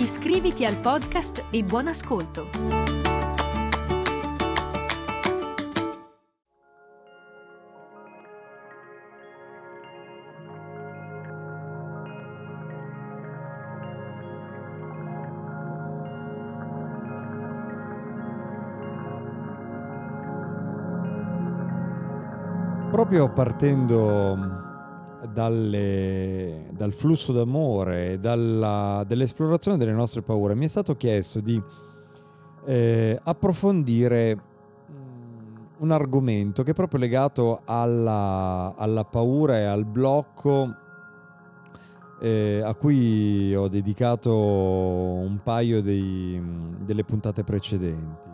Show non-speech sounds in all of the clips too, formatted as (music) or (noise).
Iscriviti al podcast e buon ascolto! Proprio partendo dalle, dal flusso d'amore, dalla, dall'esplorazione delle nostre paure, mi è stato chiesto di eh, approfondire mm, un argomento che è proprio legato alla, alla paura e al blocco eh, a cui ho dedicato un paio dei, delle puntate precedenti.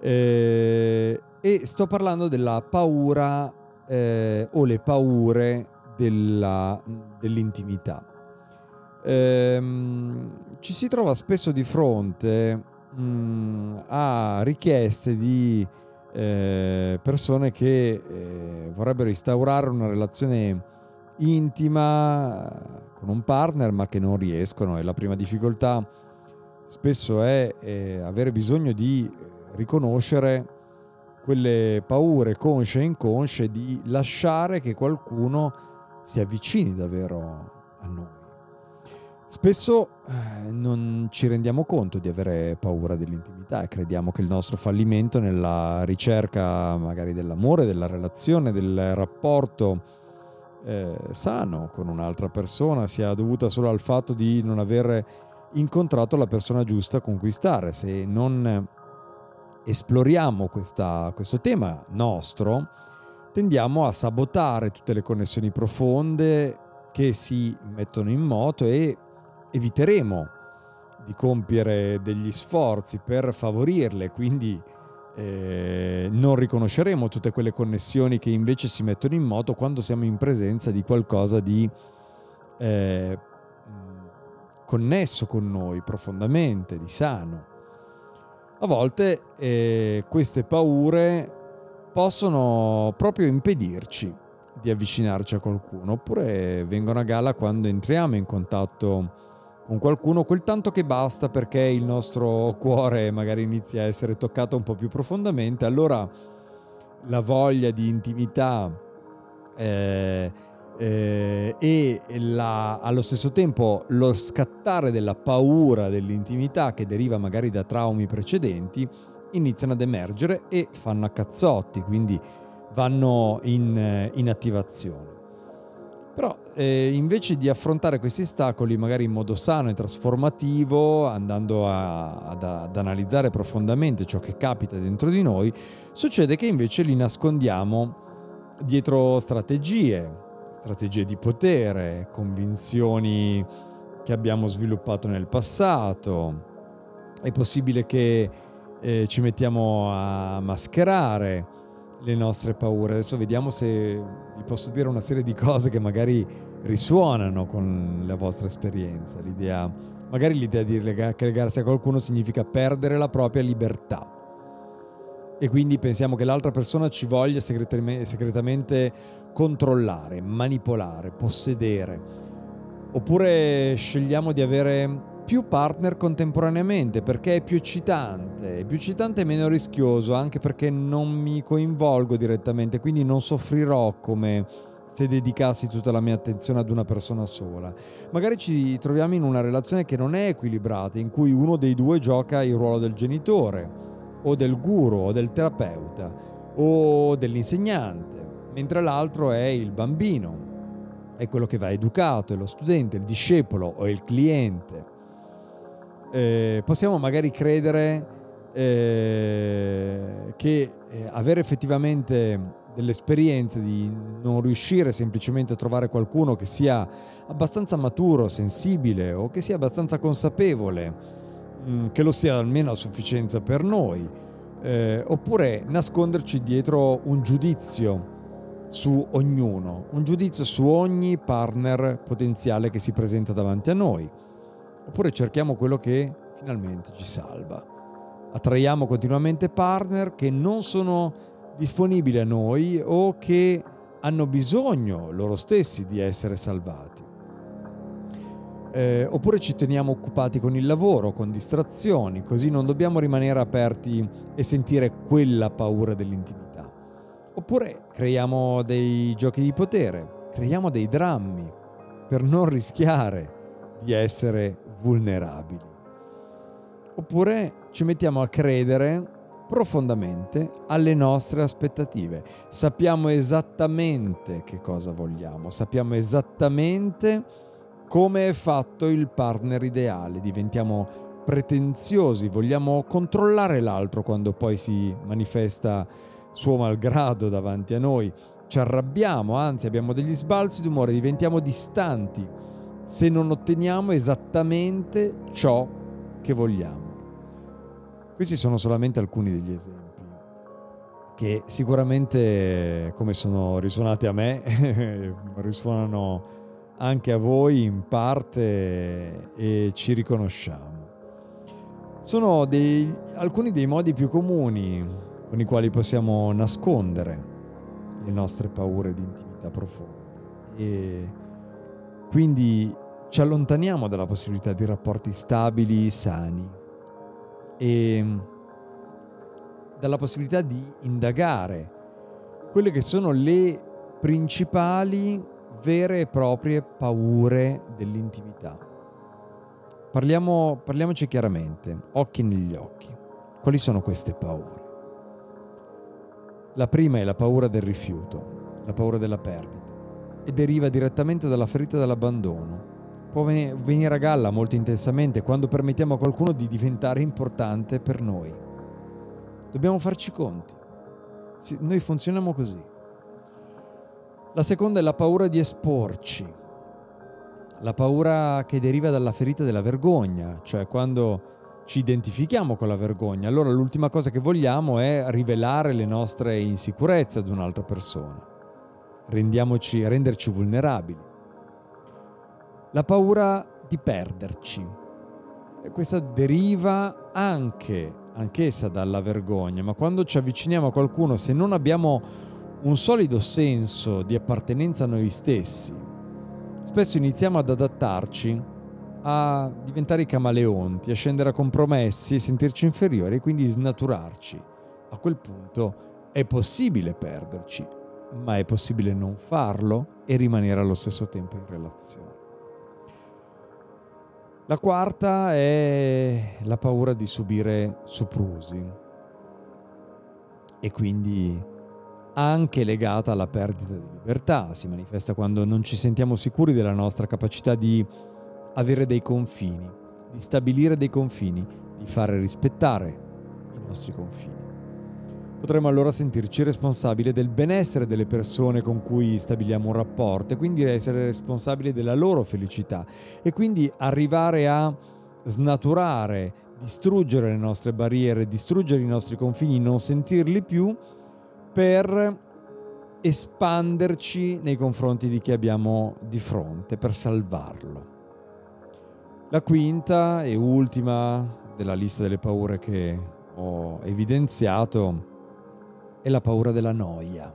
Eh, e sto parlando della paura eh, o le paure della, dell'intimità. Ehm, ci si trova spesso di fronte mh, mm, a richieste di eh, persone che eh, vorrebbero instaurare una relazione intima con un partner ma che non riescono e la prima difficoltà spesso è eh, avere bisogno di riconoscere quelle paure consce e inconsce di lasciare che qualcuno si avvicini davvero a noi. Spesso eh, non ci rendiamo conto di avere paura dell'intimità e crediamo che il nostro fallimento nella ricerca magari dell'amore, della relazione, del rapporto eh, sano con un'altra persona sia dovuta solo al fatto di non aver incontrato la persona giusta a conquistare. Se non esploriamo questa, questo tema nostro, tendiamo a sabotare tutte le connessioni profonde che si mettono in moto e eviteremo di compiere degli sforzi per favorirle, quindi eh, non riconosceremo tutte quelle connessioni che invece si mettono in moto quando siamo in presenza di qualcosa di eh, connesso con noi profondamente, di sano. A volte eh, queste paure possono proprio impedirci di avvicinarci a qualcuno, oppure vengono a gala quando entriamo in contatto con qualcuno, quel tanto che basta perché il nostro cuore magari inizia a essere toccato un po' più profondamente, allora la voglia di intimità eh, eh, e la, allo stesso tempo lo scattare della paura dell'intimità che deriva magari da traumi precedenti iniziano ad emergere e fanno a cazzotti, quindi vanno in, eh, in attivazione. Però eh, invece di affrontare questi ostacoli magari in modo sano e trasformativo, andando a, ad, ad, analizzare profondamente ciò che capita dentro di noi, succede che invece li nascondiamo dietro strategie, strategie di potere, convinzioni che abbiamo sviluppato nel passato. È possibile che eh, ci mettiamo a mascherare le nostre paure. Adesso vediamo se vi posso dire una serie di cose che magari risuonano con la vostra esperienza. L'idea, magari l'idea di legarsi a qualcuno significa perdere la propria libertà. E quindi pensiamo che l'altra persona ci voglia segretamente controllare, manipolare, possedere. Oppure scegliamo di avere più partner contemporaneamente perché è più eccitante, è più eccitante e meno rischioso anche perché non mi coinvolgo direttamente, quindi non soffrirò come se dedicassi tutta la mia attenzione ad una persona sola. Magari ci troviamo in una relazione che non è equilibrata, in cui uno dei due gioca il ruolo del genitore, o del guru, o del terapeuta, o dell'insegnante, mentre l'altro è il bambino, è quello che va educato, è lo studente, il discepolo o il cliente eh, possiamo magari credere eh, che eh, avere effettivamente delle esperienze di non riuscire semplicemente a trovare qualcuno che sia abbastanza maturo, sensibile o che sia abbastanza consapevole mm, che lo sia almeno a sufficienza per noi, eh, oppure nasconderci dietro un giudizio su ognuno, un giudizio su ogni partner potenziale che si presenta davanti a noi, oppure cerchiamo quello che finalmente ci salva. Attraiamo continuamente partner che non sono disponibili a noi o che hanno bisogno loro stessi di essere salvati. Eh, oppure ci teniamo occupati con il lavoro, con distrazioni, così non dobbiamo rimanere aperti e sentire quella paura dell'intimità. Oppure creiamo dei giochi di potere, creiamo dei drammi per non rischiare di essere vulnerabili. Oppure ci mettiamo a credere profondamente alle nostre aspettative. Sappiamo esattamente che cosa vogliamo, sappiamo esattamente come è fatto il partner ideale, diventiamo pretenziosi, vogliamo controllare l'altro quando poi si manifesta suo malgrado davanti a noi, ci arrabbiamo, anzi abbiamo degli sbalzi d'umore, diventiamo distanti se non otteniamo esattamente ciò che vogliamo. Questi sono solamente alcuni degli esempi che sicuramente come sono risuonati a me (laughs) risuonano anche a voi in parte e ci riconosciamo. Sono dei, alcuni dei modi più comuni con i quali possiamo nascondere le nostre paure di intimità profonda e quindi ci allontaniamo dalla possibilità di rapporti stabili, sani e dalla possibilità di indagare quelle che sono le principali vere e proprie paure dell'intimità. Parliamo, parliamoci chiaramente, occhi negli occhi. Quali sono queste paure? La prima è la paura del rifiuto, la paura della perdita, e deriva direttamente dalla ferita dell'abbandono. Può venire a galla molto intensamente quando permettiamo a qualcuno di diventare importante per noi. Dobbiamo farci conti. Noi funzioniamo così. La seconda è la paura di esporci, la paura che deriva dalla ferita della vergogna, cioè quando ci identifichiamo con la vergogna, allora l'ultima cosa che vogliamo è rivelare le nostre insicurezze ad un'altra persona, Rendiamoci, renderci vulnerabili. La paura di perderci, e questa deriva anche, anch'essa dalla vergogna, ma quando ci avviciniamo a qualcuno, se non abbiamo un solido senso di appartenenza a noi stessi, spesso iniziamo ad adattarci a diventare i camaleonti, a scendere a compromessi e sentirci inferiori e quindi snaturarci. A quel punto è possibile perderci, ma è possibile non farlo e rimanere allo stesso tempo in relazione. La quarta è la paura di subire soprusi e quindi anche legata alla perdita di libertà, si manifesta quando non ci sentiamo sicuri della nostra capacità di avere dei confini, di stabilire dei confini, di fare rispettare i nostri confini. Potremmo allora sentirci responsabili del benessere delle persone con cui stabiliamo un rapporto e quindi essere responsabili della loro felicità e quindi arrivare a snaturare, distruggere le nostre barriere, distruggere i nostri confini, non sentirli più per espanderci nei confronti di chi abbiamo di fronte, per salvarlo. La quinta e ultima della lista delle paure che ho evidenziato è la paura della noia.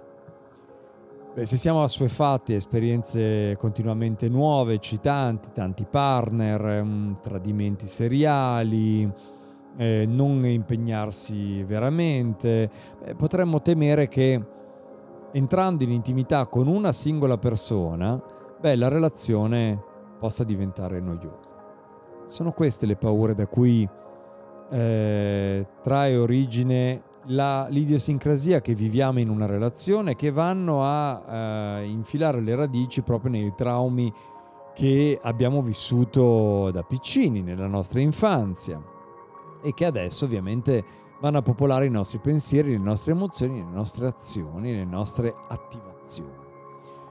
Beh, se siamo assuefatti a esperienze continuamente nuove, eccitanti, tanti partner, mm, tradimenti seriali, eh, non impegnarsi veramente, eh, potremmo temere che entrando in intimità con una singola persona, beh, la relazione possa diventare noiosa. Sono queste le paure da cui eh, trae origine la, l'idiosincrasia che viviamo in una relazione che vanno a eh, infilare le radici proprio nei traumi che abbiamo vissuto da piccini nella nostra infanzia e che adesso ovviamente vanno a popolare i nostri pensieri, le nostre emozioni, le nostre azioni, le nostre attivazioni.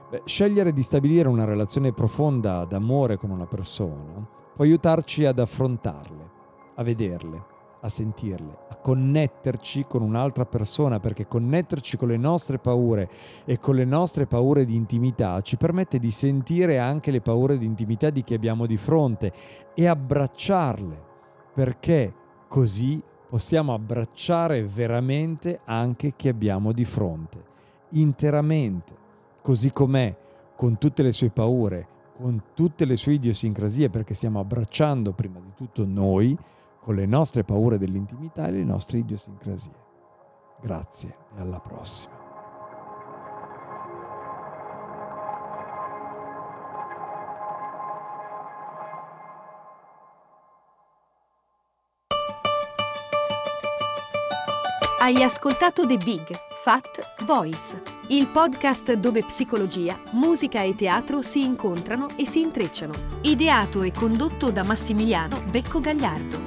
Beh, scegliere di stabilire una relazione profonda d'amore con una persona può aiutarci ad affrontarle, a vederle, a sentirle, a connetterci con un'altra persona, perché connetterci con le nostre paure e con le nostre paure di intimità ci permette di sentire anche le paure di intimità di chi abbiamo di fronte e abbracciarle, perché così possiamo abbracciare veramente anche chi abbiamo di fronte, interamente, così com'è, con tutte le sue paure, con tutte le sue idiosincrasie, perché stiamo abbracciando prima di tutto noi, con le nostre paure dell'intimità e le nostre idiosincrasie. Grazie e alla prossima. Hai ascoltato The Big Fat Voice, il podcast dove psicologia, musica e teatro si incontrano e si intrecciano. Ideato e condotto da Massimiliano Becco Gagliardo.